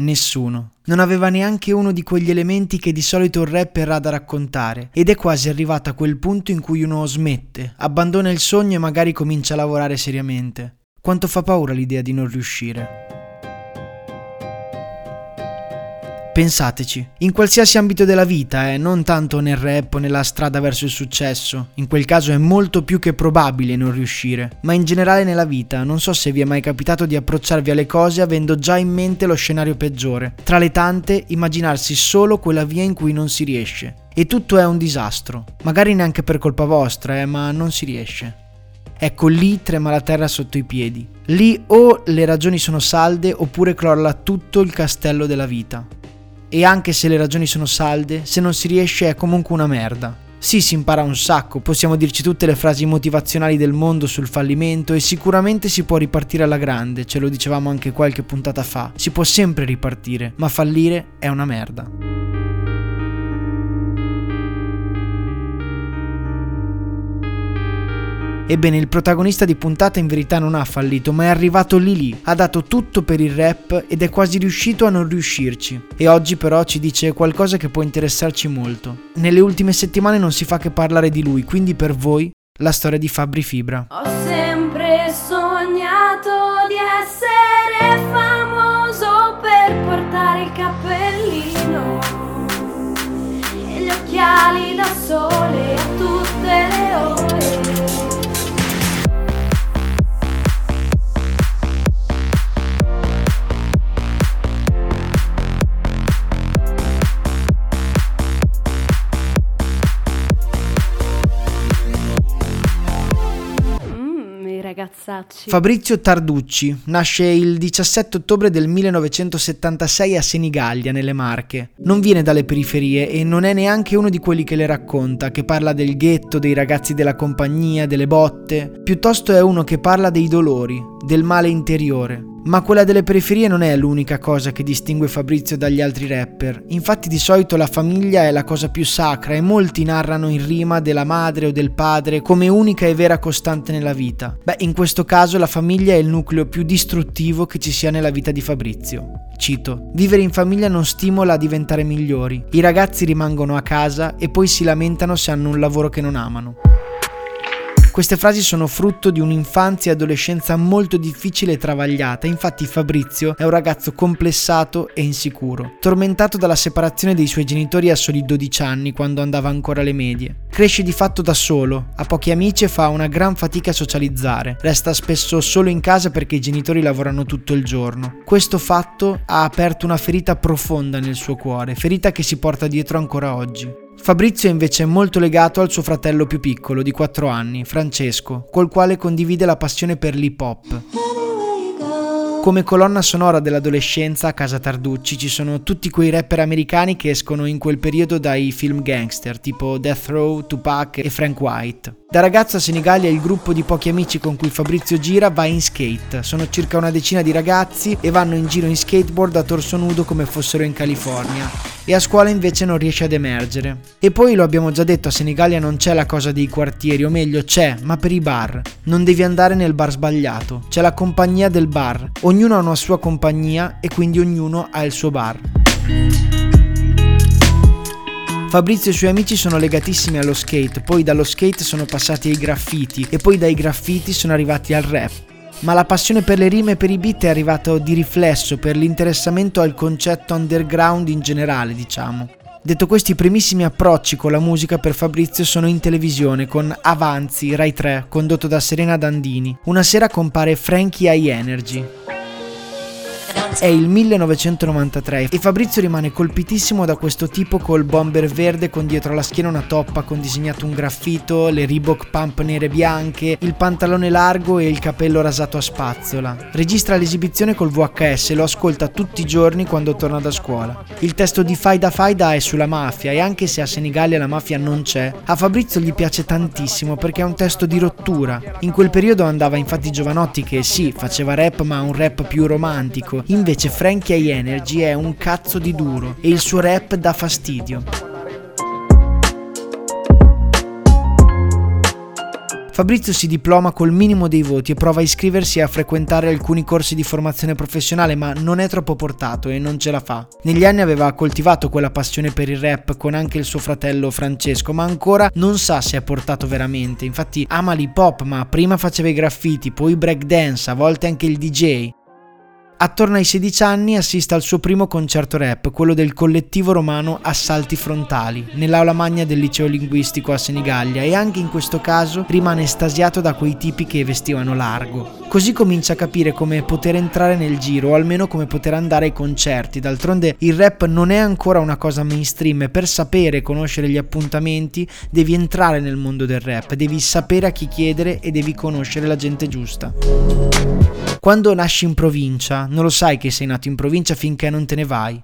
Nessuno. Non aveva neanche uno di quegli elementi che di solito un rapper ha da raccontare ed è quasi arrivato a quel punto in cui uno smette, abbandona il sogno e magari comincia a lavorare seriamente. Quanto fa paura l'idea di non riuscire. Pensateci, in qualsiasi ambito della vita, eh, non tanto nel rap o nella strada verso il successo, in quel caso è molto più che probabile non riuscire, ma in generale nella vita, non so se vi è mai capitato di approcciarvi alle cose avendo già in mente lo scenario peggiore, tra le tante immaginarsi solo quella via in cui non si riesce. E tutto è un disastro, magari neanche per colpa vostra, eh, ma non si riesce. Ecco lì trema la terra sotto i piedi. Lì o le ragioni sono salde oppure crolla tutto il castello della vita. E anche se le ragioni sono salde, se non si riesce è comunque una merda. Sì, si impara un sacco, possiamo dirci tutte le frasi motivazionali del mondo sul fallimento e sicuramente si può ripartire alla grande, ce lo dicevamo anche qualche puntata fa. Si può sempre ripartire, ma fallire è una merda. Ebbene, il protagonista di puntata in verità non ha fallito, ma è arrivato lì lì, ha dato tutto per il rap ed è quasi riuscito a non riuscirci. E oggi però ci dice qualcosa che può interessarci molto. Nelle ultime settimane non si fa che parlare di lui, quindi per voi la storia di Fabri Fibra. Ho sempre sognato di essere famoso per portare il cappellino e gli occhiali da sole ragazzacci. Fabrizio Tarducci nasce il 17 ottobre del 1976 a Senigallia, nelle Marche. Non viene dalle periferie e non è neanche uno di quelli che le racconta, che parla del ghetto, dei ragazzi della compagnia, delle botte. Piuttosto è uno che parla dei dolori, del male interiore. Ma quella delle periferie non è l'unica cosa che distingue Fabrizio dagli altri rapper. Infatti di solito la famiglia è la cosa più sacra e molti narrano in rima della madre o del padre come unica e vera costante nella vita. Beh, in questo caso la famiglia è il nucleo più distruttivo che ci sia nella vita di Fabrizio. Cito, vivere in famiglia non stimola a diventare migliori. I ragazzi rimangono a casa e poi si lamentano se hanno un lavoro che non amano. Queste frasi sono frutto di un'infanzia e adolescenza molto difficile e travagliata, infatti Fabrizio è un ragazzo complessato e insicuro, tormentato dalla separazione dei suoi genitori a soli 12 anni quando andava ancora alle medie. Cresce di fatto da solo, ha pochi amici e fa una gran fatica a socializzare, resta spesso solo in casa perché i genitori lavorano tutto il giorno. Questo fatto ha aperto una ferita profonda nel suo cuore, ferita che si porta dietro ancora oggi. Fabrizio è invece molto legato al suo fratello più piccolo, di 4 anni, Francesco, col quale condivide la passione per l'hip hop. Come colonna sonora dell'adolescenza a casa Tarducci ci sono tutti quei rapper americani che escono in quel periodo dai film gangster, tipo Death Row, Tupac e Frank White. Da ragazzo a Senigallia il gruppo di pochi amici con cui Fabrizio gira va in skate. Sono circa una decina di ragazzi e vanno in giro in skateboard a torso nudo come fossero in California. E a scuola invece non riesce ad emergere. E poi lo abbiamo già detto, a Senigallia non c'è la cosa dei quartieri, o meglio c'è, ma per i bar. Non devi andare nel bar sbagliato, c'è la compagnia del bar. Ognuno ha una sua compagnia e quindi ognuno ha il suo bar. Fabrizio e i suoi amici sono legatissimi allo skate, poi dallo skate sono passati ai graffiti e poi dai graffiti sono arrivati al rap. Ma la passione per le rime e per i beat è arrivata di riflesso per l'interessamento al concetto underground in generale, diciamo. Detto questi primissimi approcci con la musica per Fabrizio sono in televisione con Avanzi, Rai 3, condotto da Serena Dandini. Una sera compare Frankie High Energy. È il 1993 e Fabrizio rimane colpitissimo da questo tipo col bomber verde con dietro la schiena una toppa con disegnato un graffito, le Reebok pump nere e bianche, il pantalone largo e il capello rasato a spazzola. Registra l'esibizione col VHS e lo ascolta tutti i giorni quando torna da scuola. Il testo di Faida Faida è sulla mafia e anche se a Senigallia la mafia non c'è, a Fabrizio gli piace tantissimo perché è un testo di rottura. In quel periodo andava infatti Giovanotti che sì, faceva rap ma un rap più romantico, invece Frankie High Energy è un cazzo di duro e il suo rap dà fastidio. Fabrizio si diploma col minimo dei voti e prova a iscriversi e a frequentare alcuni corsi di formazione professionale, ma non è troppo portato e non ce la fa. Negli anni aveva coltivato quella passione per il rap con anche il suo fratello Francesco, ma ancora non sa se è portato veramente. Infatti ama l'hip hop, ma prima faceva i graffiti, poi breakdance, a volte anche il DJ. Attorno ai 16 anni assiste al suo primo concerto rap, quello del collettivo romano Assalti Frontali, nell'aula magna del liceo linguistico a Senigallia e anche in questo caso rimane estasiato da quei tipi che vestivano largo. Così comincia a capire come poter entrare nel giro o almeno come poter andare ai concerti. D'altronde il rap non è ancora una cosa mainstream e per sapere e conoscere gli appuntamenti devi entrare nel mondo del rap, devi sapere a chi chiedere e devi conoscere la gente giusta. Quando nasci in provincia, non lo sai che sei nato in provincia finché non te ne vai.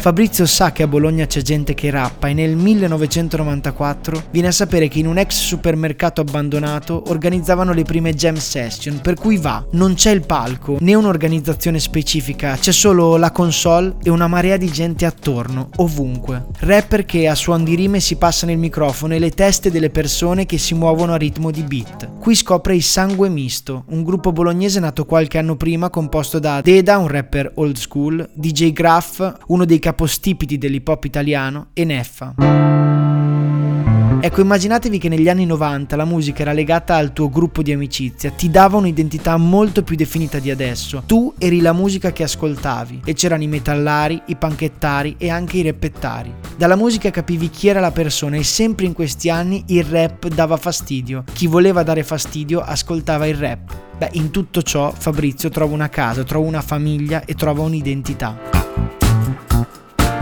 Fabrizio sa che a Bologna c'è gente che rappa e nel 1994 viene a sapere che in un ex supermercato abbandonato organizzavano le prime jam session, per cui va, non c'è il palco né un'organizzazione specifica, c'è solo la console e una marea di gente attorno, ovunque. Rapper che a suon di rime si passano il microfono e le teste delle persone che si muovono a ritmo di beat. Qui scopre il Sangue Misto, un gruppo bolognese nato qualche anno prima composto da Deda, un rapper old school, DJ Graff, uno dei capostipiti dell'hip hop italiano, e Neffa. Ecco, immaginatevi che negli anni 90 la musica era legata al tuo gruppo di amicizia, ti dava un'identità molto più definita di adesso. Tu eri la musica che ascoltavi e c'erano i metallari, i panchettari e anche i reppettari. Dalla musica capivi chi era la persona e sempre in questi anni il rap dava fastidio. Chi voleva dare fastidio ascoltava il rap. Beh, in tutto ciò Fabrizio trova una casa, trova una famiglia e trova un'identità.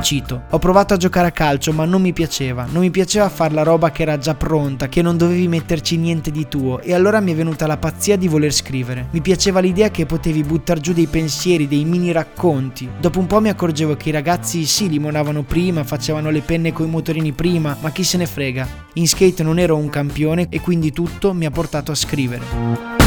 Cito, ho provato a giocare a calcio ma non mi piaceva, non mi piaceva fare la roba che era già pronta, che non dovevi metterci niente di tuo e allora mi è venuta la pazzia di voler scrivere. Mi piaceva l'idea che potevi buttare giù dei pensieri, dei mini racconti. Dopo un po' mi accorgevo che i ragazzi sì limonavano prima, facevano le penne coi motorini prima, ma chi se ne frega. In skate non ero un campione e quindi tutto mi ha portato a scrivere.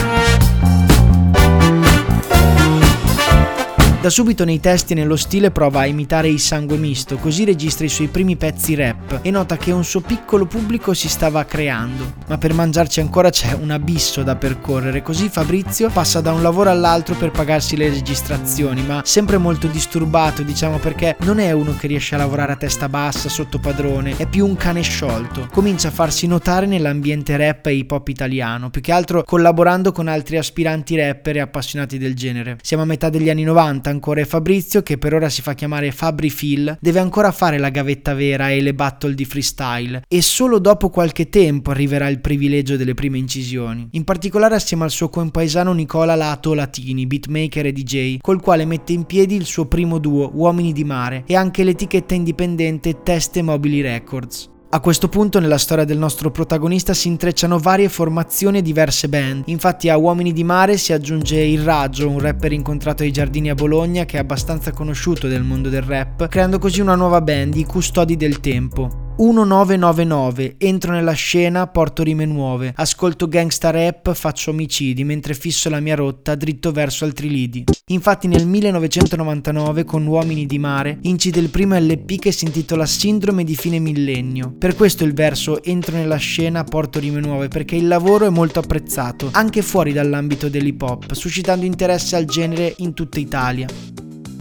Da subito nei testi e nello stile prova a imitare il sangue misto, così registra i suoi primi pezzi rap e nota che un suo piccolo pubblico si stava creando. Ma per mangiarci ancora c'è un abisso da percorrere, così Fabrizio passa da un lavoro all'altro per pagarsi le registrazioni, ma sempre molto disturbato, diciamo perché non è uno che riesce a lavorare a testa bassa sotto padrone, è più un cane sciolto. Comincia a farsi notare nell'ambiente rap e hip hop italiano, più che altro collaborando con altri aspiranti rapper e appassionati del genere. Siamo a metà degli anni 90 ancora e Fabrizio, che per ora si fa chiamare Fabri Phil, deve ancora fare la gavetta vera e le battle di freestyle e solo dopo qualche tempo arriverà il privilegio delle prime incisioni. In particolare assieme al suo compaesano Nicola Lato Latini, beatmaker e DJ, col quale mette in piedi il suo primo duo Uomini di Mare e anche l'etichetta indipendente Teste Mobili Records. A questo punto nella storia del nostro protagonista si intrecciano varie formazioni e diverse band. Infatti a Uomini di Mare si aggiunge Il Raggio, un rapper incontrato ai giardini a Bologna che è abbastanza conosciuto del mondo del rap, creando così una nuova band, i Custodi del Tempo. 1999, entro nella scena, porto rime nuove, ascolto gangsta rap, faccio omicidi, mentre fisso la mia rotta dritto verso altri lidi. Infatti nel 1999 con Uomini di Mare incide il primo LP che si intitola Sindrome di fine millennio. Per questo il verso entro nella scena, porto rime nuove, perché il lavoro è molto apprezzato, anche fuori dall'ambito dell'hip hop, suscitando interesse al genere in tutta Italia.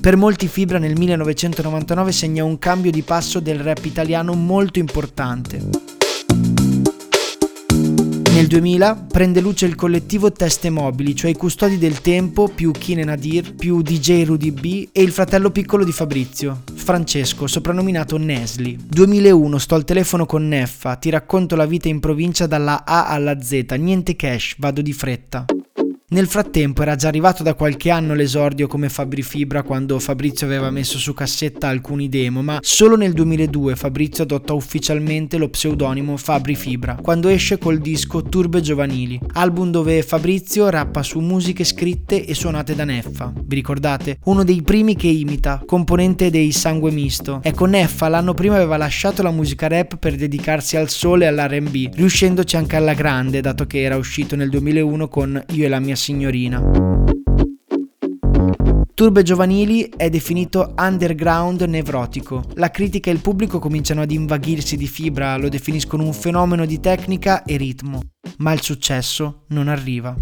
Per molti Fibra nel 1999 segna un cambio di passo del rap italiano molto importante. Nel 2000 prende luce il collettivo Teste Mobili, cioè i custodi del tempo più Kine Nadir, più DJ Rudy B e il fratello piccolo di Fabrizio, Francesco, soprannominato Nesli. 2001 sto al telefono con Neffa, ti racconto la vita in provincia dalla A alla Z, niente cash, vado di fretta. Nel frattempo era già arrivato da qualche anno l'esordio come Fabri Fibra quando Fabrizio aveva messo su cassetta alcuni demo, ma solo nel 2002 Fabrizio adotta ufficialmente lo pseudonimo Fabri Fibra, quando esce col disco Turbe Giovanili, album dove Fabrizio rappa su musiche scritte e suonate da Neffa. Vi ricordate? Uno dei primi che imita, componente dei Sangue Misto. Ecco, Neffa l'anno prima aveva lasciato la musica rap per dedicarsi al sole e all'RB, riuscendoci anche alla grande, dato che era uscito nel 2001 con Io e la mia signorina. Turbe Giovanili è definito underground nevrotico. La critica e il pubblico cominciano ad invaghirsi di fibra, lo definiscono un fenomeno di tecnica e ritmo, ma il successo non arriva.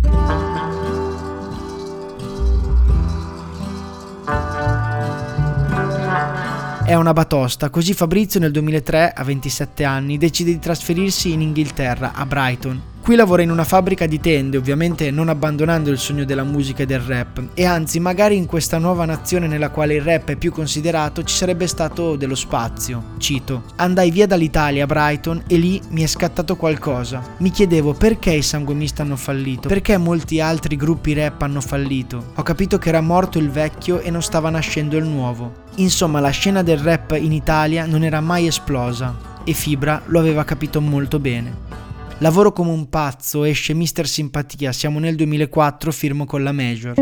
È una batosta, così Fabrizio nel 2003, a 27 anni, decide di trasferirsi in Inghilterra, a Brighton, Qui lavora in una fabbrica di tende, ovviamente non abbandonando il sogno della musica e del rap, e anzi magari in questa nuova nazione nella quale il rap è più considerato ci sarebbe stato dello spazio. Cito, andai via dall'Italia a Brighton e lì mi è scattato qualcosa. Mi chiedevo perché i sanguemisti hanno fallito, perché molti altri gruppi rap hanno fallito. Ho capito che era morto il vecchio e non stava nascendo il nuovo. Insomma la scena del rap in Italia non era mai esplosa e Fibra lo aveva capito molto bene. Lavoro come un pazzo, esce Mister Simpatia, siamo nel 2004, firmo con la Major.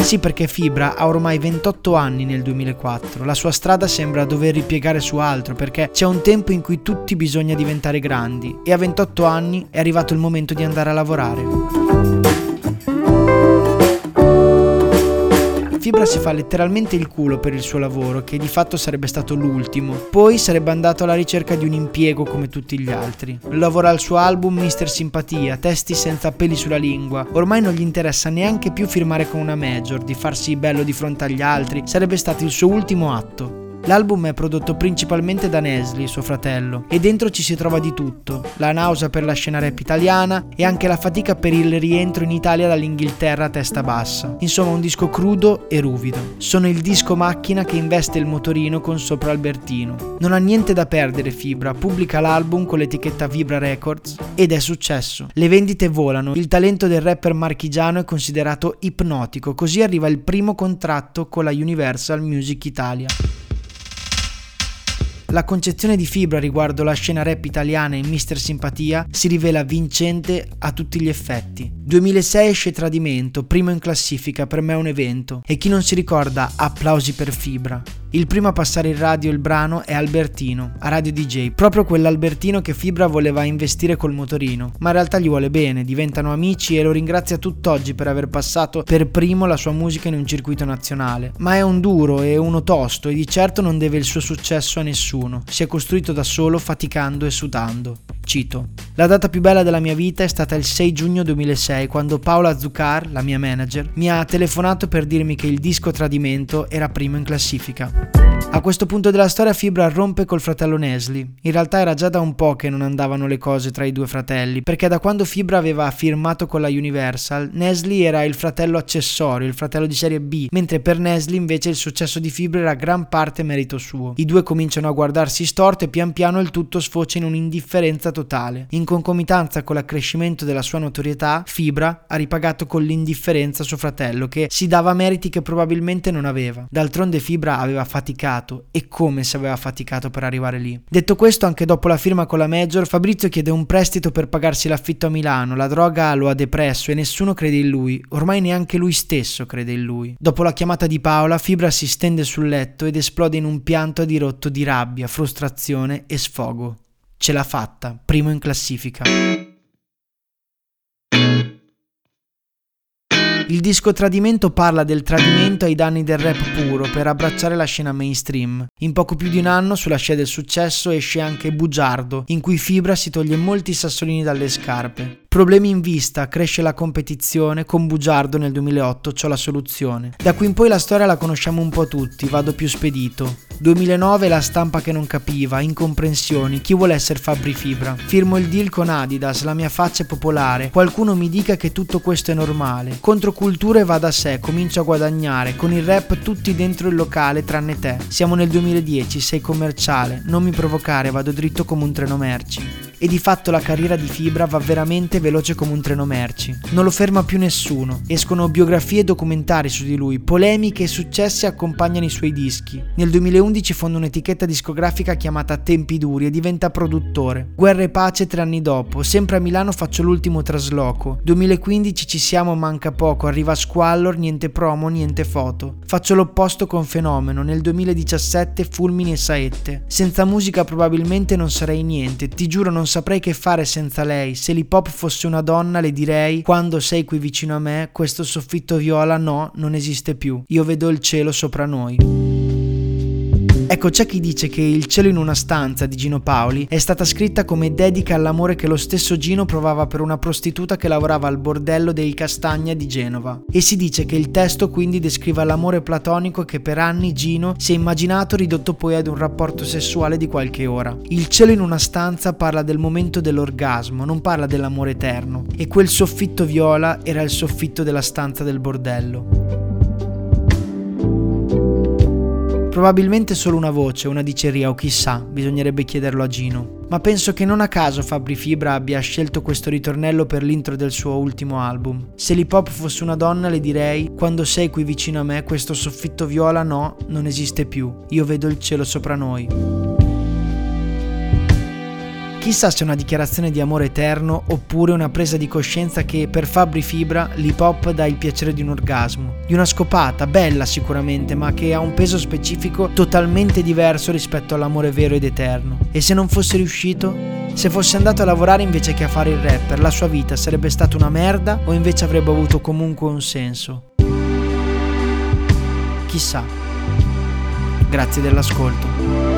Sì, perché Fibra ha ormai 28 anni nel 2004. La sua strada sembra dover ripiegare su altro perché c'è un tempo in cui tutti bisogna diventare grandi e a 28 anni è arrivato il momento di andare a lavorare. Fibra si fa letteralmente il culo per il suo lavoro, che di fatto sarebbe stato l'ultimo. Poi sarebbe andato alla ricerca di un impiego come tutti gli altri. Lavora al suo album Mister Simpatia, testi senza peli sulla lingua. Ormai non gli interessa neanche più firmare con una major, di farsi bello di fronte agli altri. Sarebbe stato il suo ultimo atto. L'album è prodotto principalmente da Nesli, suo fratello, e dentro ci si trova di tutto, la nausea per la scena rap italiana e anche la fatica per il rientro in Italia dall'Inghilterra a testa bassa. Insomma, un disco crudo e ruvido. Sono il disco macchina che investe il motorino con sopra Albertino. Non ha niente da perdere Fibra, pubblica l'album con l'etichetta Vibra Records ed è successo. Le vendite volano, il talento del rapper marchigiano è considerato ipnotico, così arriva il primo contratto con la Universal Music Italia. La concezione di Fibra riguardo la scena rap italiana in Mister Simpatia si rivela vincente a tutti gli effetti. 2006 esce Tradimento, primo in classifica, per me è un evento. E chi non si ricorda, applausi per Fibra. Il primo a passare in radio il brano è Albertino, a Radio DJ, proprio quell'Albertino che Fibra voleva investire col motorino, ma in realtà gli vuole bene, diventano amici e lo ringrazia tutt'oggi per aver passato per primo la sua musica in un circuito nazionale. Ma è un duro e uno tosto e di certo non deve il suo successo a nessuno, si è costruito da solo faticando e sudando. Cito. La data più bella della mia vita è stata il 6 giugno 2006 quando Paola Zucar, la mia manager, mi ha telefonato per dirmi che il disco Tradimento era primo in classifica. A questo punto della storia Fibra rompe col fratello Nesli. In realtà era già da un po' che non andavano le cose tra i due fratelli, perché da quando Fibra aveva firmato con la Universal, Nesli era il fratello accessorio, il fratello di serie B, mentre per Nesli invece il successo di Fibra era gran parte merito suo. I due cominciano a guardarsi storto e pian piano il tutto sfocia in un'indifferenza totale. In concomitanza con l'accrescimento della sua notorietà, Fibra ha ripagato con l'indifferenza suo fratello, che si dava meriti che probabilmente non aveva. D'altronde Fibra aveva faticato e come se aveva faticato per arrivare lì. Detto questo, anche dopo la firma con la Major, Fabrizio chiede un prestito per pagarsi l'affitto a Milano, la droga lo ha depresso e nessuno crede in lui, ormai neanche lui stesso crede in lui. Dopo la chiamata di Paola, Fibra si stende sul letto ed esplode in un pianto dirotto di rabbia, frustrazione e sfogo. Ce l'ha fatta, primo in classifica. Il disco Tradimento parla del tradimento ai danni del rap puro per abbracciare la scena mainstream. In poco più di un anno, sulla scia del successo, esce anche Bugiardo, in cui Fibra si toglie molti sassolini dalle scarpe. Problemi in vista, cresce la competizione, con Bugiardo nel 2008 c'ho la soluzione. Da qui in poi la storia la conosciamo un po' tutti, vado più spedito. 2009 la stampa che non capiva, incomprensioni, chi vuole essere Fabri Fibra. Firmo il deal con Adidas, la mia faccia è popolare, qualcuno mi dica che tutto questo è normale. Controculture va da sé, comincio a guadagnare, con il rap tutti dentro il locale tranne te. Siamo nel 2010, sei commerciale, non mi provocare, vado dritto come un treno merci. E di fatto la carriera di Fibra va veramente veloce come un treno merci. Non lo ferma più nessuno, escono biografie e documentari su di lui, polemiche e successi accompagnano i suoi dischi. Nel 2011 fonda un'etichetta discografica chiamata Tempi Duri e diventa produttore. Guerra e pace tre anni dopo, sempre a Milano faccio l'ultimo trasloco. 2015 ci siamo, manca poco, arriva Squallor, niente promo, niente foto. Faccio l'opposto con Fenomeno, nel 2017 fulmini e saette. Senza musica probabilmente non sarei niente, ti giuro non saprei che fare senza lei. Se l'hip hop fosse una donna le direi, quando sei qui vicino a me, questo soffitto viola no, non esiste più. Io vedo il cielo sopra noi. Ecco, c'è chi dice che Il cielo in una stanza di Gino Paoli è stata scritta come dedica all'amore che lo stesso Gino provava per una prostituta che lavorava al bordello dei Castagna di Genova. E si dice che il testo quindi descriva l'amore platonico che per anni Gino si è immaginato ridotto poi ad un rapporto sessuale di qualche ora. Il cielo in una stanza parla del momento dell'orgasmo, non parla dell'amore eterno. E quel soffitto viola era il soffitto della stanza del bordello. Probabilmente solo una voce, una diceria o chissà, bisognerebbe chiederlo a Gino. Ma penso che non a caso Fabri Fibra abbia scelto questo ritornello per l'intro del suo ultimo album. Se l'hip hop fosse una donna le direi, quando sei qui vicino a me questo soffitto viola no, non esiste più, io vedo il cielo sopra noi. Chissà se è una dichiarazione di amore eterno oppure una presa di coscienza che per Fabri Fibra l'hip hop dà il piacere di un orgasmo, di una scopata, bella sicuramente, ma che ha un peso specifico totalmente diverso rispetto all'amore vero ed eterno. E se non fosse riuscito? Se fosse andato a lavorare invece che a fare il rapper, la sua vita sarebbe stata una merda o invece avrebbe avuto comunque un senso? Chissà. Grazie dell'ascolto.